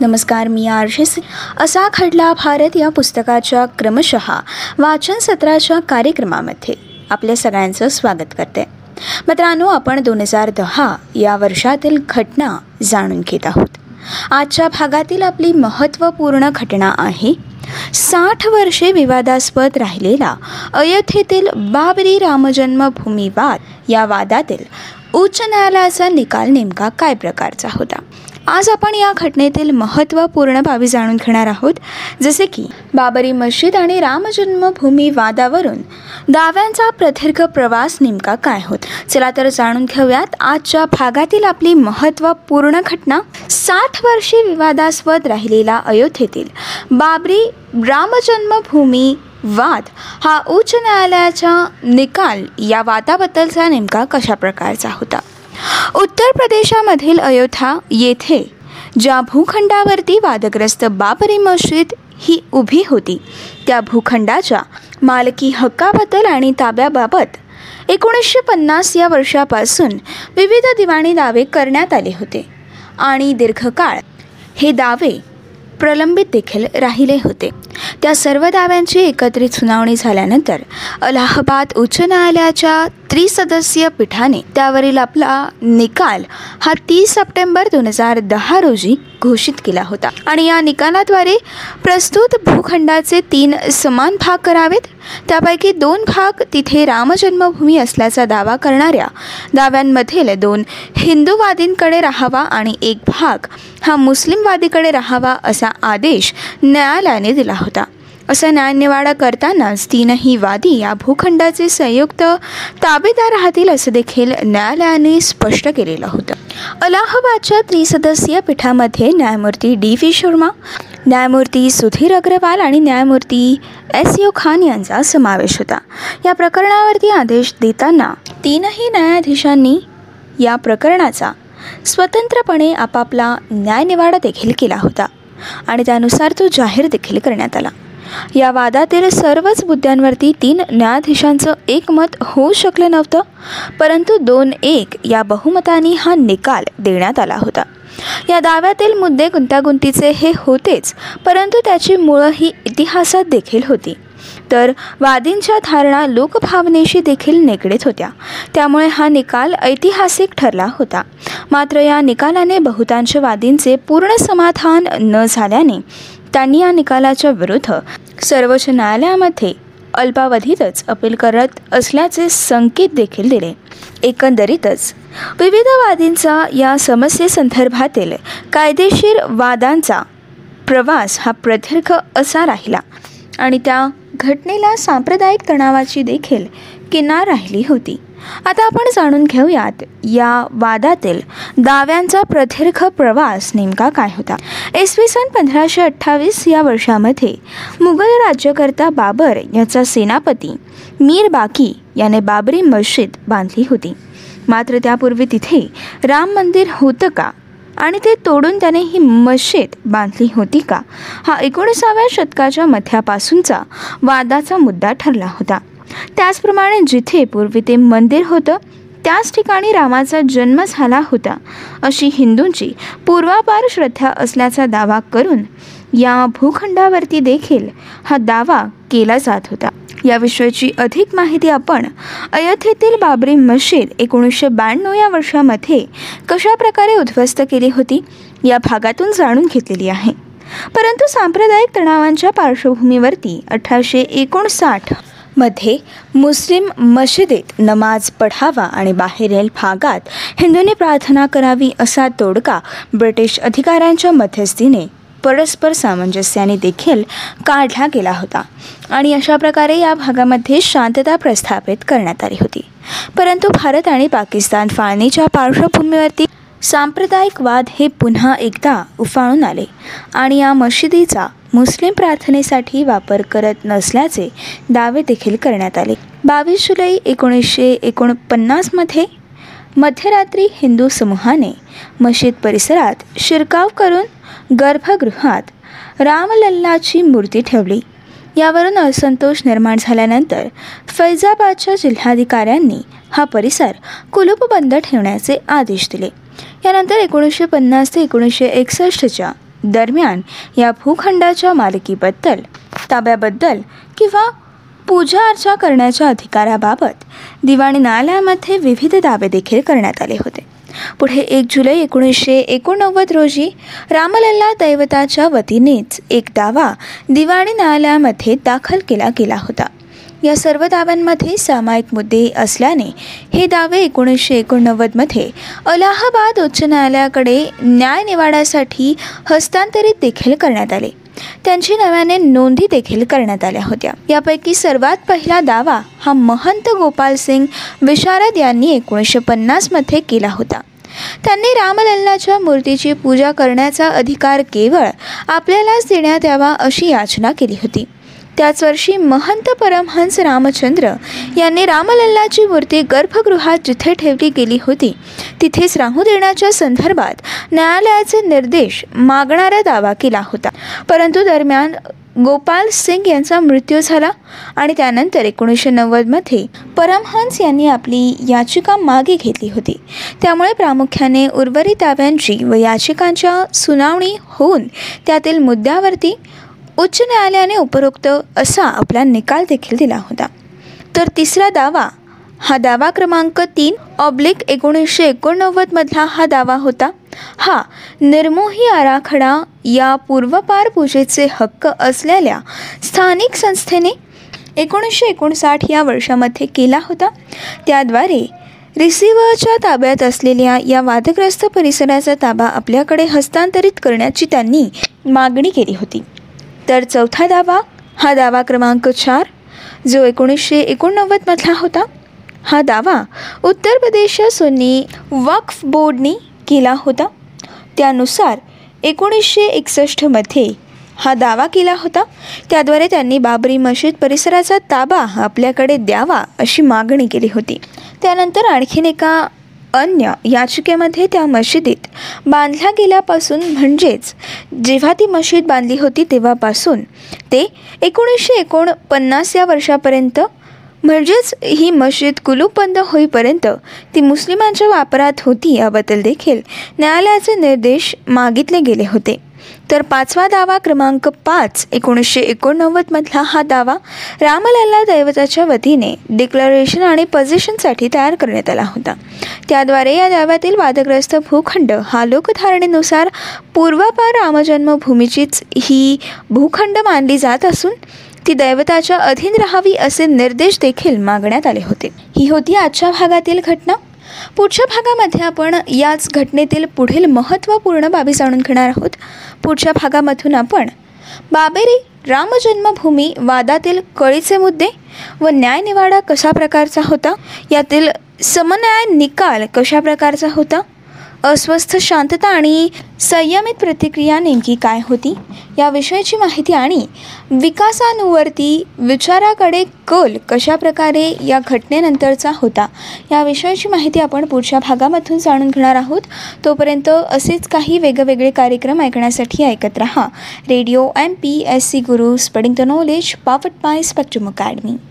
नमस्कार मी आरशेस. असा खडला भारत या पुस्तकाच्या क्रमशः वाचन सत्राच्या कार्यक्रमामध्ये आपल्या सगळ्यांचं स्वागत करते. मित्रांनो आपण दोन हजार दहा या वर्षातील घटना जाणून घेत आहोत. आजच्या भागातील आपली महत्त्वपूर्ण घटना आहे साठ वर्षे विवादास्पद राहिलेला अयोध्येतील बाबरी रामजन्मभूमी वाद. या वादातील उच्च न्यायालयाचा निकाल नेमका काय प्रकारचा होता? आज आपण या घटनेतील महत्त्वपूर्ण बाबी जाणून घेणार आहोत. जसे की बाबरी मस्जिद आणि रामजन्मभूमी वादावरून दाव्यांचा प्रदीर्घ प्रवास नेमका काय होत? चला तर जाणून घेऊयात. आजच्या भागातील आपली महत्त्वपूर्ण घटना साठ वर्षे विवादास्पद राहिलेला अयोध्येतील बाबरी रामजन्मभूमी वाद हा उच्च न्यायालयाचा निकाल या वादाबद्दलचा नेमका कशा प्रकारचा होता? उत्तर प्रदेशामधील अयोध्या येथे ज्या भूखंडावरती वादग्रस्त बाबरी मशीद ही उभी होती त्या भूखंडाच्या मालकी हक्काबद्दल आणि ताब्याबाबत एकोणीसशे पन्नास या वर्षापासून विविध दिवाणी दावे करण्यात आले होते. आणि दीर्घकाळ हे दावे प्रलंबित देखील राहिले होते. त्या सर्व दाव्यांची एकत्रित सुनावणी झाल्यानंतर अलाहाबाद उच्च न्यायालयाच्या त्रिसदस्यीय पीठाने त्यावरील आपला निकाल हा तीस सप्टेंबर दोन हजार दहा रोजी घोषित केला होता. आणि या निकालाद्वारे प्रस्तुत भूखंडाचे तीन समान भाग करावेत. त्यापैकी दोन भाग तिथे रामजन्मभूमी असल्याचा दावा करणाऱ्या दाव्यांमधील दोन हिंदूवादींकडे राहावा आणि एक भाग हा मुस्लिमवादीकडे राहावा असा आदेश न्यायालयाने दिला होता. असा न्यायनिवाडा करतानाच तीनही वादी या भूखंडाचे संयुक्त ताबेदार राहतील असं देखील न्यायालयाने स्पष्ट केलेलं होतं. अलाहाबादच्या त्रिसदस्यीय पीठामध्ये न्यायमूर्ती डी व्ही शर्मा न्यायमूर्ती सुधीर अग्रवाल आणि न्यायमूर्ती एस यू खान यांचा समावेश होता. या प्रकरणावरती आदेश देताना तीनही न्यायाधीशांनी या प्रकरणाचा स्वतंत्रपणे आपापला न्यायनिवाडा देखील केला होता आणि त्यानुसार तो जाहीर देखील करण्यात आला. या वादातील सर्वच मुद्द्यांवरती तीन न्यायाधीशांचं एकमत होऊ शकलं नव्हतं परंतु दोन एक या बहुमतानी हा निकाल देण्यात आला होता. या दाव्यातील मुद्दे गुंतागुंतीचे हे होतेच परंतु त्याची मुळं ही इतिहासात देखील होती. तर वादींच्या धारणा लोकभावनेशी देखील निगडीत होत्या. त्यामुळे हा निकाल ऐतिहासिक ठरला होता. मात्र या निकालाने बहुतांश वादींचे पूर्ण समाधान न झाल्याने त्यांनी या निकालाच्या विरुद्ध सर्वोच्च न्यायालयामध्ये अल्पावधीतच अपील करत असल्याचे संकेत देखील दिले. एकंदरीतच विविध वादींचा या समस्येसंदर्भातील कायदेशीर वादांचा प्रवास हा प्रदीर्घ असा राहिला आणि त्या घटनेला सांप्रदायिक तणावाची देखील किनार राहिली होती. आता आपण जाणून घेऊयात या वादातील दाव्यांचा प्रदीर्घ प्रवास नेमका काय होता? इसवी सन पंधराशे अठ्ठावीस या वर्षामध्ये मुघल राज्यकर्ता बाबर याचा सेनापती मीर बाकी याने बाबरी मस्जिद बांधली होती. मात्र त्यापूर्वी तिथे राम मंदिर होतं का? आणि ते तोडून त्याने ही मस्जिद बांधली होती का? हा एकोणीसाव्या शतकाच्या मध्यापासूनचा वादाचा मुद्दा ठरला होता. त्याचप्रमाणे जिथे पूर्वी ते मंदिर होतं त्याच ठिकाणी रामाचा जन्म झाला होता. अशी हिंदूंची पूर्वापार श्रद्धा असल्याचा दावा करून या भूखंडावरती देखील हा दावा केला जात होता. याविषयीची अधिक माहिती आपण अयोध्येतील बाबरी मशीद एकोणीसशे ब्याण्णव या वर्षामध्ये कशा प्रकारे उद्ध्वस्त केली होती या भागातून जाणून घेतलेली आहे. परंतु सांप्रदायिक तणावांच्या पार्श्वभूमीवरती अठराशे एकोणसाठ मध्ये मुस्लिम मशिदीत नमाज पढावा आणि बाहेरील भागात हिंदूंनी प्रार्थना करावी असा तोडगा ब्रिटिश अधिकाऱ्यांच्या मध्यस्थीने परस्पर सामंजस्याने देखील काढला गेला होता. आणि अशा प्रकारे या भागामध्ये शांतता प्रस्थापित करण्यात आली होती. परंतु भारत आणि पाकिस्तान फाळणीच्या पार्श्वभूमीवरती सांप्रदायिक वाद हे पुन्हा एकदा उफाळून आले. आणि या मशिदीचा मुस्लिम प्रार्थनेसाठी वापर करत नसल्याचे दावे देखील करण्यात आले. बावीस जुलै एकोणीसशे एकोणपन्नासमध्ये मध्यरात्री हिंदू समूहाने मशीद परिसरात शिरकाव करून गर्भगृहात रामलल्लाची मूर्ती ठेवली. यावरून असंतोष निर्माण झाल्यानंतर फैजाबादच्या जिल्हाधिकाऱ्यांनी हा परिसर कुलूपबंद ठेवण्याचे आदेश दिले. यानंतर एकोणीसशे पन्नास ते एकोणीसशे एकसष्टच्या दरम्यान या भूखंडाच्या मालकीबद्दल ताब्याबद्दल किंवा पूजा अर्चा करण्याच्या अधिकाराबाबत दिवाणी न्यायालयामध्ये विविध दावे देखील करण्यात आले होते. पुढे एक जुलै एकोणीसशे एकोणनव्वद रोजी रामलल्ला दैवताच्या वतीनेच एक दावा दिवाणी न्यायालयामध्ये दाखल केला गेला होता. या सर्व दाव्यांमध्ये सामायिक मुद्दे असल्याने हे दावे एकोणीसशे एकोणनव्वदमध्ये अलाहाबाद उच्च न्यायालयाकडे न्याय निवाड्यासाठी हस्तांतरित देखील करण्यात आले. त्यांची नव्याने नोंदी देखील करण्यात आल्या होत्या. यापैकी सर्वात पहिला दावा हा महंत गोपाल सिंग विशारद यांनी एकोणीसशे पन्नासमध्ये केला होता. त्यांनी रामलल्लाच्या मूर्तीची पूजा करण्याचा अधिकार केवळ आपल्यालाच देण्यात यावा अशी याचना केली होती. त्याच वर्षी महंत परमहंस रामचंद्र यांनी रामलल्लाची मूर्ती गर्भगृहात जिथे ठेवली गेली होती तिथेच राहू देण्याच्या संदर्भात न्यायालयाचे निर्देश मागणारा दावा केला होता. परंतु दरम्यान गोपाल सिंग यांचा मृत्यू झाला आणि त्यानंतर एकोणीसशे नव्वदमध्ये परमहंस यांनी आपली याचिका मागे घेतली होती. त्यामुळे प्रामुख्याने उर्वरित दाव्यांची व याचिकांच्या सुनावणी होऊन त्यातील मुद्द्यावरती उच्च न्यायालयाने उपरोक्त असा आपला निकाल देखील दिला होता. तर तिसरा दावा हा दावा क्रमांक तीन ऑब्लिक एकोणीसशे एकोणनव्वदमधला हा दावा होता. हा निर्मोही आराखडा या पूर्वपार पूजेचे हक्क असलेल्या स्थानिक संस्थेने एकोणीसशे एकोणसाठ या वर्षामध्ये केला होता. त्याद्वारे रिसिव्हरच्या ताब्यात असलेल्या या वादग्रस्त परिसराचा ताबा आपल्याकडे हस्तांतरित करण्याची त्यांनी मागणी केली होती. तर चौथा दावा हा दावा क्रमांक चार जो एकोणीसशे एकोणनव्वदमधला होता. हा दावा उत्तर प्रदेश सुन्नी वक्फ बोर्डने केला होता. त्यानुसार एकोणीसशे एकसष्टमध्ये हा दावा केला होता. त्याद्वारे त्यांनी बाबरी मशीद परिसराचा ताबा आपल्याकडे द्यावा अशी मागणी केली होती. त्यानंतर आणखीन एका अन्य याचिकेमध्ये त्या मशिदीत बांधल्या गेल्यापासून म्हणजेच जेव्हा ती मशीद बांधली होती तेव्हापासून ते एकोणीसशे एकोणपन्नास या वर्षापर्यंत म्हणजेच ही मशीद कुलूप बंद होईपर्यंत ती मुस्लिमांच्या वापरात होती याबद्दल देखील न्यायालयाचे निर्देश मागितले गेले होते. तर पाचवा दावा क्रमांक पाच एकोणीसशे एकोणनव्वदमधला हा दावा रामलल्ला दैवताच्या वतीने डिक्लरेशन आणि पोझिशनसाठी तयार करण्यात आला होता. त्याद्वारे या दाव्यातील वादग्रस्त भूखंड हा लोकधारणेनुसार पूर्वापार रामजन्मभूमीचीच ही भूखंड मानली जात असून ती दैवताच्या अधीन राहावी असे निर्देश देखील मागण्यात आले होते. ही होती आजच्या भागातील घटना. पुढच्या भागामध्ये आपण याच घटनेतील पुढील महत्त्वपूर्ण बाबी जाणून घेणार आहोत. पुढच्या भागामधून आपण बाबेरी रामजन्मभूमी वादातील कळीचे मुद्दे व न्यायनिवाडा कशा प्रकारचा होता? यातील समन्याय निकाल कशा प्रकारचा होता? अस्वस्थ शांतता आणि संयमित प्रतिक्रिया नेमकी काय होती? याविषयीची माहिती आणि विकासानुवर्ती विचाराकडे कल कशा प्रकारे या घटनेनंतरचा होता याविषयीची माहिती आपण पुढच्या भागामधून जाणून घेणार आहोत. तोपर्यंत असेच काही वेगवेगळे कार्यक्रम ऐकण्यासाठी ऐकत रहा. Radio M P S C Guru spreading the knowledge powered by spectrum academy.